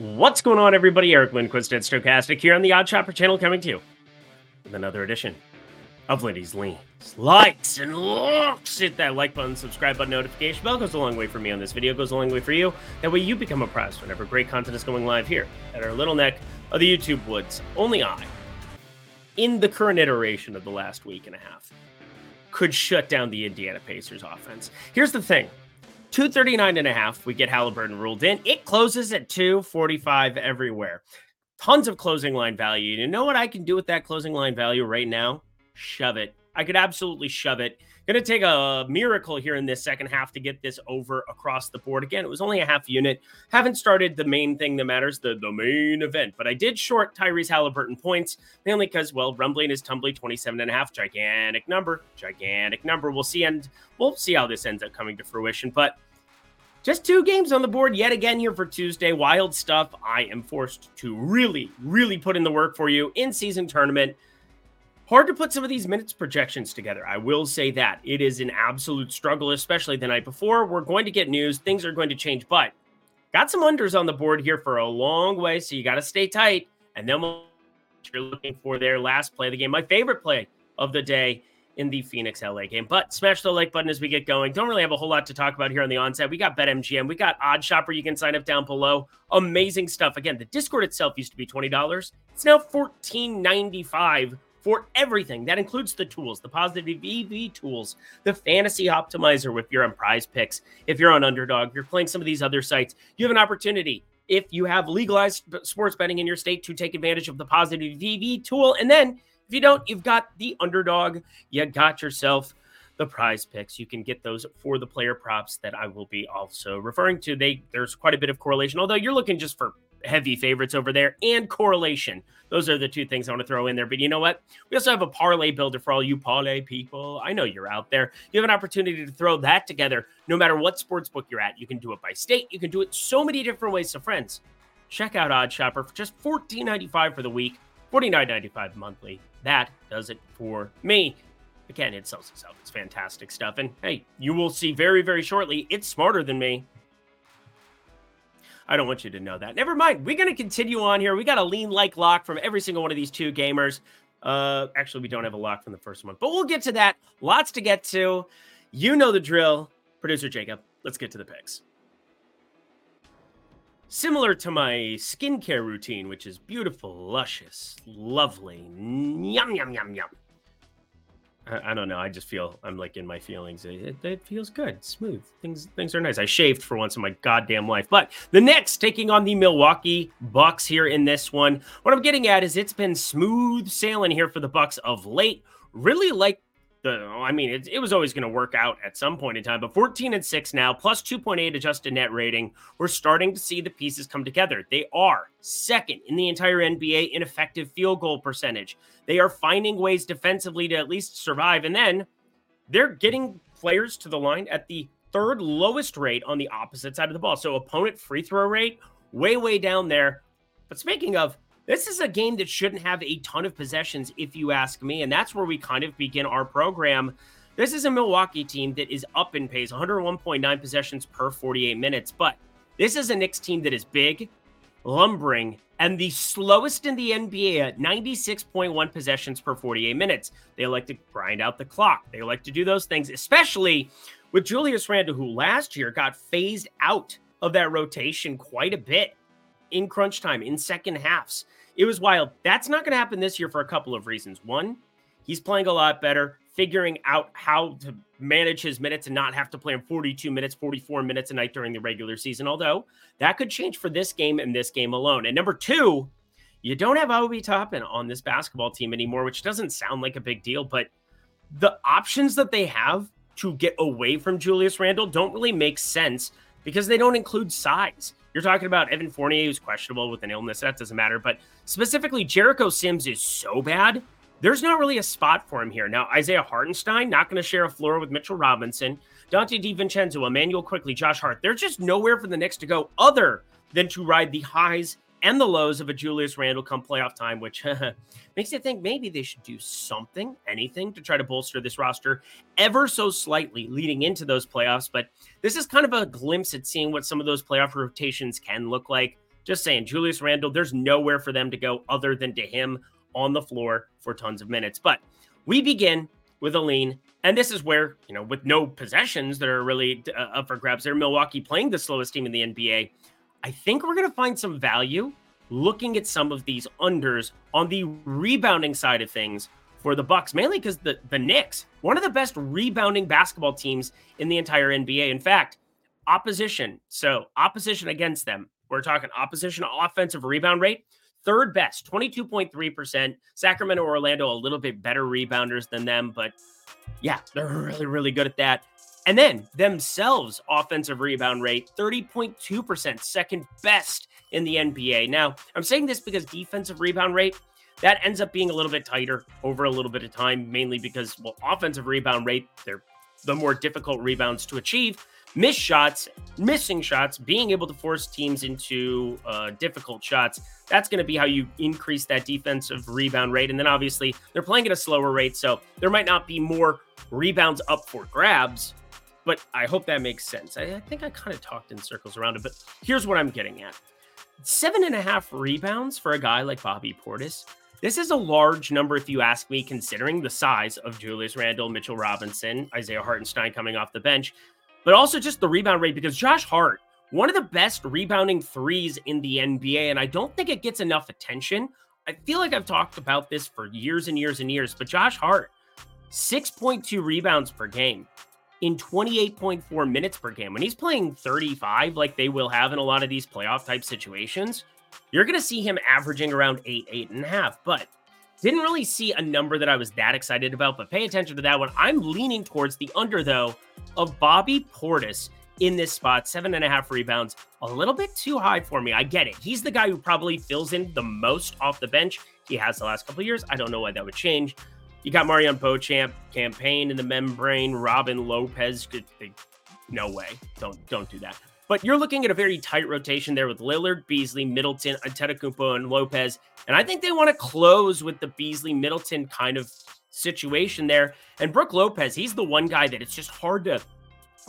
What's going on, everybody? Eric Lindquist at Stochastic here on the OddsShopper channel coming to you with another edition of Lindy's Lean. Likes and Locks. Hit that like button, subscribe button, notification bell goes a long way for me on this video, goes a long way for you. That way you become apprised whenever great content is going live here at our little neck of the YouTube woods. Only I, in the current iteration of the last week and a half, could shut down the Indiana Pacers offense. Here's the thing 239 and a half, we get Halliburton ruled in. It closes at 245 everywhere. Tons of closing line value. You know what I can do with that closing line value right now? Shove it. I could absolutely shove it. Going to take a miracle here in this second half to get this over across the board. Again, it was only a half unit. Haven't started the main thing that matters, the, the main event, but I did short Tyrese Halliburton points, mainly because, well, rumbling is tumbling 27 and a half. Gigantic number, gigantic number. We'll see, and we'll see how this ends up coming to fruition. But just two games on the board yet again here for Tuesday. Wild stuff. I am forced to really, really put in the work for you in season tournament. Hard to put some of these minutes projections together. I will say that it is an absolute struggle, especially the night before. We're going to get news, things are going to change, but got some unders on the board here for a long way, so you got to stay tight. And then you're looking for their last play of the game, my favorite play of the day in the Phoenix LA game. But smash the like button as we get going. Don't really have a whole lot to talk about here on the onset. We got BetMGM, we got OddsShopper. You can sign up down below. Amazing stuff. Again, the Discord itself used to be twenty dollars. It's now fourteen ninety five for everything. That includes the tools, the positive EV tools, the fantasy optimizer if you're on prize picks, if you're on underdog, if you're playing some of these other sites, you have an opportunity if you have legalized sports betting in your state to take advantage of the positive EV tool. And then if you don't, you've got the underdog, you got yourself the prize picks. You can get those for the player props that I will be also referring to. They there's quite a bit of correlation, although you're looking just for heavy favorites over there and correlation. Those are the two things I want to throw in there. But you know what? We also have a parlay builder for all you parlay people. I know you're out there. You have an opportunity to throw that together no matter what sports book you're at. You can do it by state. You can do it so many different ways. So friends, check out OddsShopper for just $14.95 for the week, $49.95 monthly. That does it for me. Again, it sells itself. It's fantastic stuff. And hey, you will see very, very shortly. It's smarter than me. I don't want you to know that. Never mind. We're going to continue on here. We got a lean like lock from every single one of these two gamers. Uh, actually, we don't have a lock from the first one, but we'll get to that. Lots to get to. You know the drill. Producer Jacob, let's get to the picks. Similar to my skincare routine, which is beautiful, luscious, lovely, yum, yum, yum, yum. I, don't know. I just feel I'm like in my feelings. It, it, feels good, smooth. Things things are nice. I shaved for once in my goddamn life. But the Knicks taking on the Milwaukee Bucks here in this one. What I'm getting at is it's been smooth sailing here for the Bucks of late. Really like the I mean, it, it was always going to work out at some point in time, but 14 and 6 now, plus 2.8 adjusted net rating. We're starting to see the pieces come together. They are second in the entire NBA in effective field goal percentage. They are finding ways defensively to at least survive. And then they're getting players to the line at the third lowest rate on the opposite side of the ball. So opponent free throw rate, way, way down there. But speaking of this is a game that shouldn't have a ton of possessions, if you ask me. And that's where we kind of begin our program. This is a Milwaukee team that is up in pace, 101.9 possessions per 48 minutes. But this is a Knicks team that is big, lumbering, and the slowest in the NBA at 96.1 possessions per 48 minutes. They like to grind out the clock. They like to do those things, especially with Julius Randle, who last year got phased out of that rotation quite a bit in crunch time, in second halves. It was wild. That's not going to happen this year for a couple of reasons. One, he's playing a lot better, figuring out how to manage his minutes and not have to play him 42 minutes, 44 minutes a night during the regular season. Although that could change for this game and this game alone. And number two, you don't have Obi Toppin on this basketball team anymore, which doesn't sound like a big deal, but the options that they have to get away from Julius Randle don't really make sense because they don't include size. You're talking about Evan Fournier, who's questionable with an illness. That doesn't matter. But specifically, Jericho Sims is so bad. There's not really a spot for him here. Now, Isaiah Hartenstein, not going to share a floor with Mitchell Robinson. Donte DiVincenzo, Immanuel Quickley, Josh Hart. There's just nowhere for the Knicks to go other than to ride the highs and the lows of a Julius Randle come playoff time, which makes you think maybe they should do something, anything to try to bolster this roster ever so slightly leading into those playoffs. But this is kind of a glimpse at seeing what some of those playoff rotations can look like. Just saying, Julius Randle, there's nowhere for them to go other than to him on the floor for tons of minutes. But we begin with a lean. And this is where, you know, with no possessions that are really uh, up for grabs they're Milwaukee playing the slowest team in the NBA. I think we're going to find some value looking at some of these unders on the rebounding side of things for the Bucks, mainly because the the Knicks, one of the best rebounding basketball teams in the entire NBA. In fact, opposition, so opposition against them, we're talking opposition offensive rebound rate, third best, 22.3%. Sacramento, Orlando, a little bit better rebounders than them, but yeah, they're really, really good at that. And then themselves, offensive rebound rate, 30.2%, second best in the NBA. Now, I'm saying this because defensive rebound rate, that ends up being a little bit tighter over a little bit of time, mainly because, well, offensive rebound rate, they're the more difficult rebounds to achieve. Missed shots, missing shots, being able to force teams into uh, difficult shots. That's going to be how you increase that defensive rebound rate. And then obviously they're playing at a slower rate, so there might not be more rebounds up for grabs. But I hope that makes sense. I, I think I kind of talked in circles around it, but here's what I'm getting at seven and a half rebounds for a guy like Bobby Portis. This is a large number, if you ask me, considering the size of Julius Randle, Mitchell Robinson, Isaiah Hartenstein coming off the bench, but also just the rebound rate because Josh Hart, one of the best rebounding threes in the NBA, and I don't think it gets enough attention. I feel like I've talked about this for years and years and years, but Josh Hart, 6.2 rebounds per game in 28.4 minutes per game. When he's playing 35, like they will have in a lot of these playoff type situations, you're going to see him averaging around eight, eight and a half. But didn't really see a number that I was that excited about. But pay attention to that one. I'm leaning towards the under, though, of Bobby Portis in this spot. Seven and a half rebounds, a little bit too high for me. I get it. He's the guy who probably fills in the most off the bench. He has the last couple years. I don't know why that would change. You got MarJon Beauchamp, Cam Payne in the membrane, Robin Lopez. No way. Don't don't do that. But you're looking at a very tight rotation there with Lillard, Beasley, Middleton, Antetokounmpo, and Lopez. And I think they want to close with the Beasley Middleton kind of situation there. And Brook Lopez, he's the one guy that it's just hard to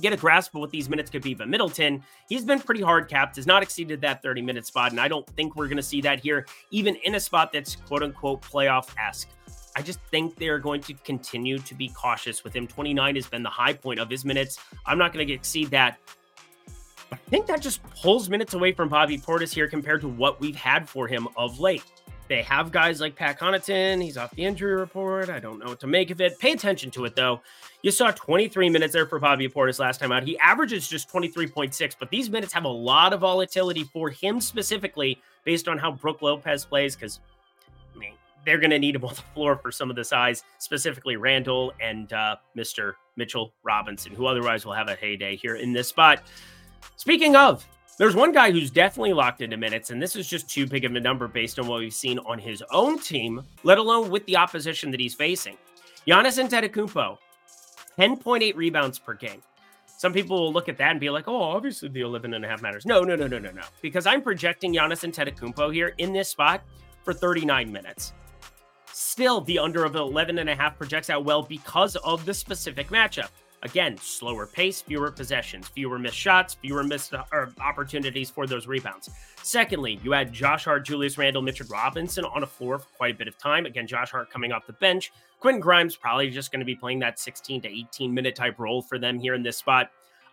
get a grasp of what these minutes could be. But Middleton, he's been pretty hard capped, has not exceeded that 30 minute spot. And I don't think we're going to see that here, even in a spot that's quote unquote playoff esque. I just think they're going to continue to be cautious with him. 29 has been the high point of his minutes. I'm not going to exceed that. I think that just pulls minutes away from Bobby Portis here compared to what we've had for him of late. They have guys like Pat Connaughton. He's off the injury report. I don't know what to make of it. Pay attention to it, though. You saw 23 minutes there for Bobby Portis last time out. He averages just 23.6, but these minutes have a lot of volatility for him specifically based on how Brook Lopez plays because, they're going to need him on the floor for some of the size, specifically Randle and uh, Mr. Mitchell Robinson, who otherwise will have a heyday here in this spot. Speaking of, there's one guy who's definitely locked into minutes, and this is just too big of a number based on what we've seen on his own team, let alone with the opposition that he's facing. Giannis Antetokounmpo, 10.8 rebounds per game. Some people will look at that and be like, oh, obviously the 11 and a half matters. No, no, no, no, no, no. Because I'm projecting Giannis Antetokounmpo here in this spot for 39 minutes. Still, the under of 11 and a half projects out well because of the specific matchup. Again, slower pace, fewer possessions, fewer missed shots, fewer missed uh, opportunities for those rebounds. Secondly, you had Josh Hart, Julius Randle, Mitchell Robinson on a floor for quite a bit of time. Again, Josh Hart coming off the bench. Quentin Grimes probably just going to be playing that 16 to 18 minute type role for them here in this spot.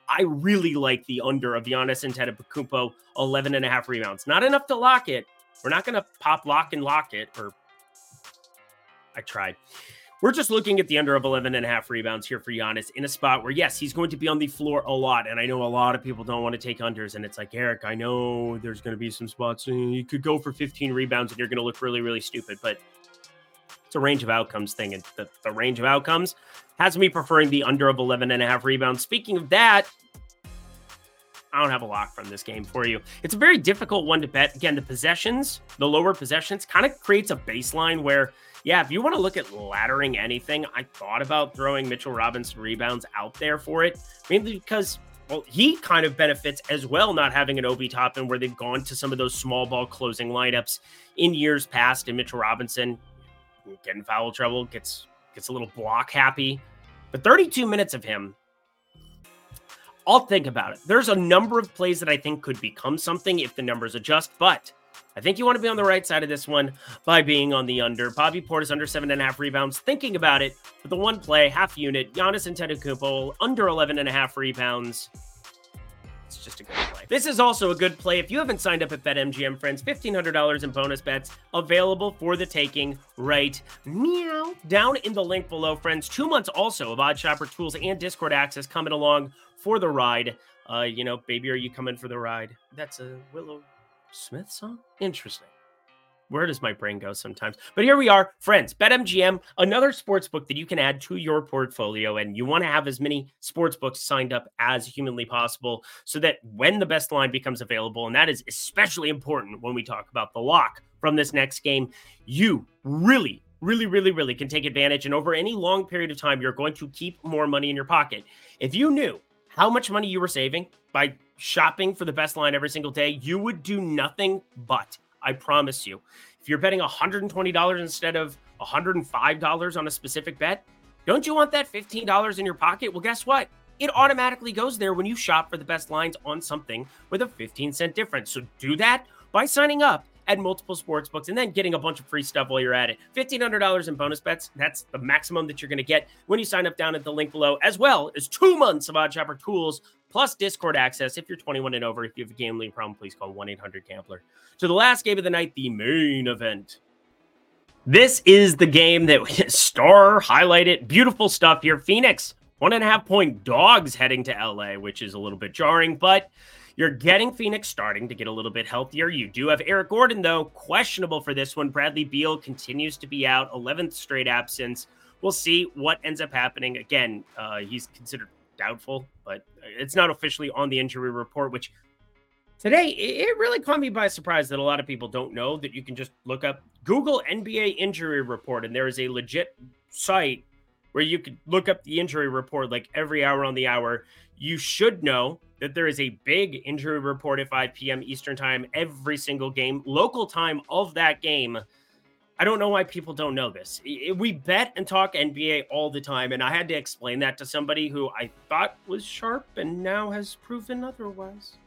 I really like the under of Giannis and Antetokounmpo, 11 and a half rebounds. Not enough to lock it. We're not going to pop lock and lock it, or I tried. We're just looking at the under of 11 and a half rebounds here for Giannis in a spot where, yes, he's going to be on the floor a lot. And I know a lot of people don't want to take unders. And it's like, Eric, I know there's going to be some spots. You could go for 15 rebounds and you're going to look really, really stupid. But it's a range of outcomes thing. And the, the range of outcomes has me preferring the under of 11 and a half rebounds. Speaking of that, I don't have a lock from this game for you. It's a very difficult one to bet. Again, the possessions, the lower possessions, kind of creates a baseline where yeah, if you want to look at laddering anything, I thought about throwing Mitchell Robinson rebounds out there for it, mainly because well, he kind of benefits as well, not having an Obi Toppin where they've gone to some of those small ball closing lineups in years past. And Mitchell Robinson getting foul trouble, gets gets a little block happy. But 32 minutes of him I'll think about it. There's a number of plays that I think could become something if the numbers adjust, but I think you want to be on the right side of this one by being on the under. Bobby Portis under seven and a half rebounds. Thinking about it, with the one play, half unit, Giannis Antetokounmpo under 11 and a half rebounds. It's just a good play. This is also a good play. If you haven't signed up at BetMGM, friends, $1,500 in bonus bets available for the taking right meow down in the link below, friends. Two months also of OddsShopper tools and Discord access coming along for the ride. Uh, you know, baby, are you coming for the ride? That's a Willow Smith song? Interesting. Where does my brain go sometimes? But here we are, friends. BetMGM, another sports book that you can add to your portfolio. And you want to have as many sports books signed up as humanly possible so that when the best line becomes available, and that is especially important when we talk about the lock from this next game, you really, really, really, really can take advantage. And over any long period of time, you're going to keep more money in your pocket. If you knew how much money you were saving by shopping for the best line every single day, you would do nothing but I promise you. If you're betting $120 instead of $105 on a specific bet, don't you want that $15 in your pocket? Well, guess what? It automatically goes there when you shop for the best lines on something with a 15 cent difference. So do that by signing up at multiple sports books and then getting a bunch of free stuff while you're at it. $1,500 in bonus bets. That's the maximum that you're going to get when you sign up down at the link below, as well as two months of OddsShopper tools plus Discord access. If you're 21 and over, if you have a gambling problem, please call 1 800 Gambler. To the last game of the night, the main event. This is the game that Star highlighted. Beautiful stuff here. Phoenix, one and a half point dogs heading to LA, which is a little bit jarring, but you're getting Phoenix starting to get a little bit healthier. You do have Eric Gordon, though, questionable for this one. Bradley Beal continues to be out, 11th straight absence. We'll see what ends up happening. Again, uh, he's considered doubtful, but it's not officially on the injury report, which today it really caught me by surprise that a lot of people don't know that you can just look up Google NBA injury report, and there is a legit site where you could look up the injury report like every hour on the hour. You should know that there is a big injury report at 5 p.m. Eastern time every single game, local time of that game. I don't know why people don't know this. We bet and talk NBA all the time, and I had to explain that to somebody who I thought was sharp and now has proven otherwise.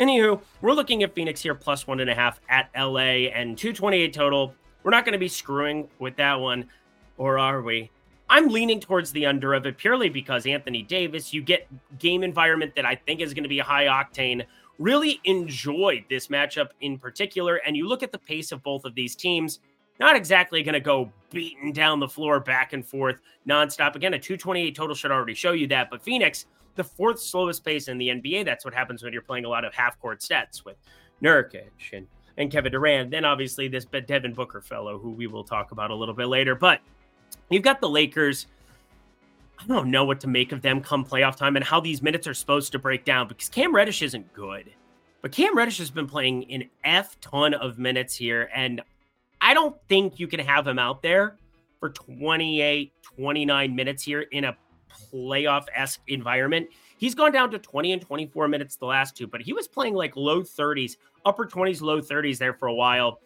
Anywho, we're looking at Phoenix here plus one and a half at LA and 228 total. We're not going to be screwing with that one, or are we? I'm leaning towards the under of it purely because Anthony Davis, you get game environment that I think is going to be high octane really enjoyed this matchup in particular. And you look at the pace of both of these teams, not exactly going to go beating down the floor back and forth nonstop. Again, a 228 total should already show you that. But Phoenix, the fourth slowest pace in the NBA. That's what happens when you're playing a lot of half court sets with Nurkic and, and Kevin Durant. Then obviously this Devin Booker fellow, who we will talk about a little bit later. But you've got the Lakers I don't know what to make of them come playoff time and how these minutes are supposed to break down because Cam Reddish isn't good. But Cam Reddish has been playing an F ton of minutes here. And I don't think you can have him out there for 28, 29 minutes here in a playoff esque environment. He's gone down to 20 and 24 minutes the last two, but he was playing like low 30s, upper 20s, low 30s there for a while.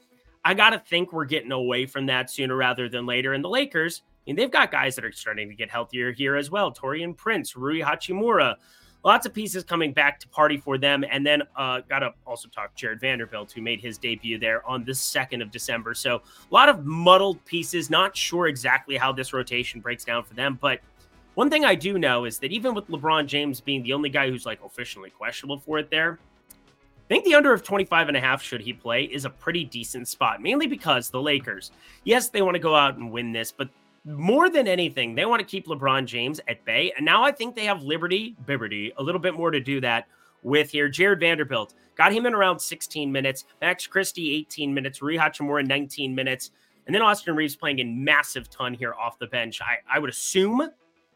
I got to think we're getting away from that sooner rather than later. And the Lakers, I mean, they've got guys that are starting to get healthier here as well. Taurean Prince, Rui Hachimura, lots of pieces coming back to party for them. And then uh, got to also talk Jared Vanderbilt, who made his debut there on the 2nd of December. So a lot of muddled pieces. Not sure exactly how this rotation breaks down for them. But one thing I do know is that even with LeBron James being the only guy who's like officially questionable for it there, I think the under of 25 and a half, should he play, is a pretty decent spot, mainly because the Lakers, yes, they want to go out and win this, but more than anything, they want to keep LeBron James at bay. And now I think they have Liberty, Liberty, a little bit more to do that with here. Jared Vanderbilt got him in around 16 minutes. Max Christie, 18 minutes. Rui Hachimura, 19 minutes. And then Austin Reaves playing in massive ton here off the bench. I, I would assume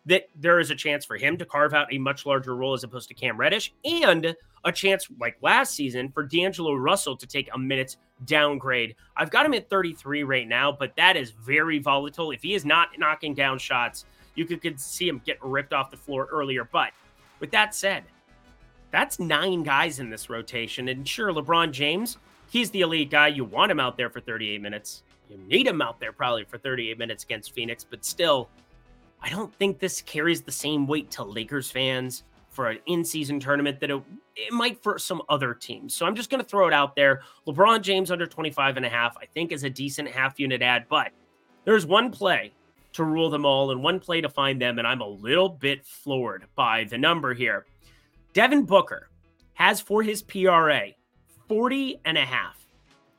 that there is a chance for him to carve out a much larger role as opposed to Cam Reddish, and a chance, like last season, for D'Angelo Russell to take a minutes downgrade. I've got him at 33 right now, but that is very volatile. If he is not knocking down shots, you could, could see him get ripped off the floor earlier. But with that said, that's nine guys in this rotation. And sure, LeBron James, he's the elite guy. You want him out there for 38 minutes. You need him out there probably for 38 minutes against Phoenix, but still, I don't think this carries the same weight to Lakers fans for an in-season tournament that it, it might for some other teams. So I'm just going to throw it out there. LeBron James under 25 and a half, I think is a decent half unit add, but there's one play to rule them all and one play to find them, and I'm a little bit floored by the number here. Devin Booker has for his PRA 40 and a half.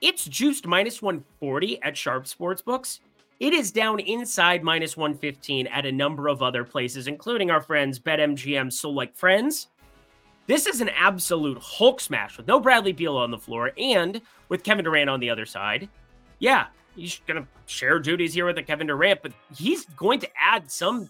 It's juiced minus 140 at Sharp Sportsbooks. It is down inside minus 115 at a number of other places, including our friends BetMGM. So, like friends, this is an absolute Hulk smash with no Bradley Beal on the floor and with Kevin Durant on the other side. Yeah, he's going to share duties here with the Kevin Durant, but he's going to add some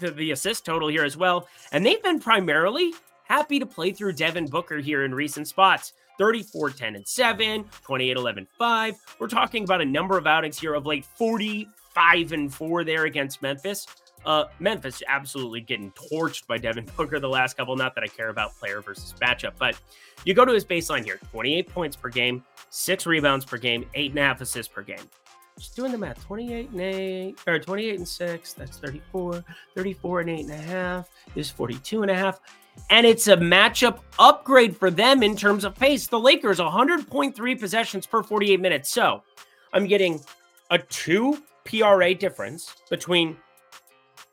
to the assist total here as well. And they've been primarily happy to play through Devin Booker here in recent spots. 34 10 and 7, 28 11 5. We're talking about a number of outings here of late 45 and 4 there against Memphis. Uh, Memphis absolutely getting torched by Devin Booker the last couple. Not that I care about player versus matchup, but you go to his baseline here 28 points per game, six rebounds per game, eight and a half assists per game. Just doing the math 28 and 8, or 28 and 6, that's 34. 34 and 8 and a half is 42 and a half and it's a matchup upgrade for them in terms of pace. The Lakers 100.3 possessions per 48 minutes. So I'm getting a two PRA difference between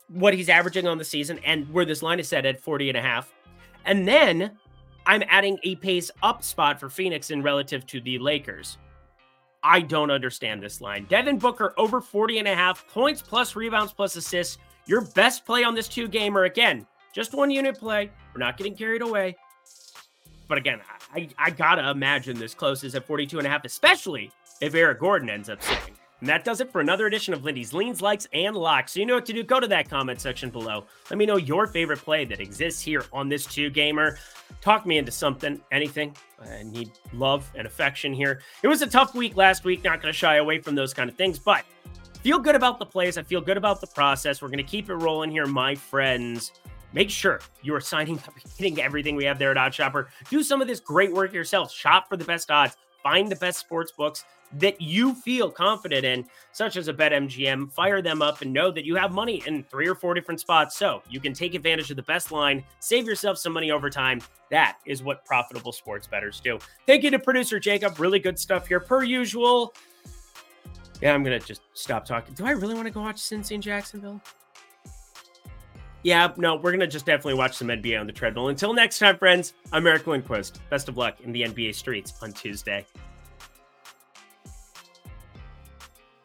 what he's averaging on the season and where this line is set at 40 and a half. And then I'm adding a pace up spot for Phoenix in relative to the Lakers. I don't understand this line. Devin Booker over 40 and a half points plus rebounds plus assists. Your best play on this two gamer again. Just one unit play. We're not getting carried away. But again, I, I gotta imagine this close is at 42 and a half, especially if Eric Gordon ends up sitting. And that does it for another edition of Lindy's Leans, Likes, and Locks. So you know what to do. Go to that comment section below. Let me know your favorite play that exists here on this two gamer. Talk me into something, anything. I need love and affection here. It was a tough week last week. Not going to shy away from those kind of things, but feel good about the plays. I feel good about the process. We're going to keep it rolling here, my friends make sure you are signing up, getting everything we have there at OddsShopper. Do some of this great work yourself. Shop for the best odds. Find the best sports books that you feel confident in, such as a BetMGM. Fire them up and know that you have money in three or four different spots, so you can take advantage of the best line, save yourself some money over time. That is what profitable sports bettors do. Thank you to producer Jacob. Really good stuff here, per usual. Yeah, I'm gonna just stop talking. Do I really want to go watch Cincy in Jacksonville? Yeah, no, we're going to just definitely watch some NBA on the treadmill. Until next time, friends, I'm Eric Lindquist. Best of luck in the NBA streets on Tuesday.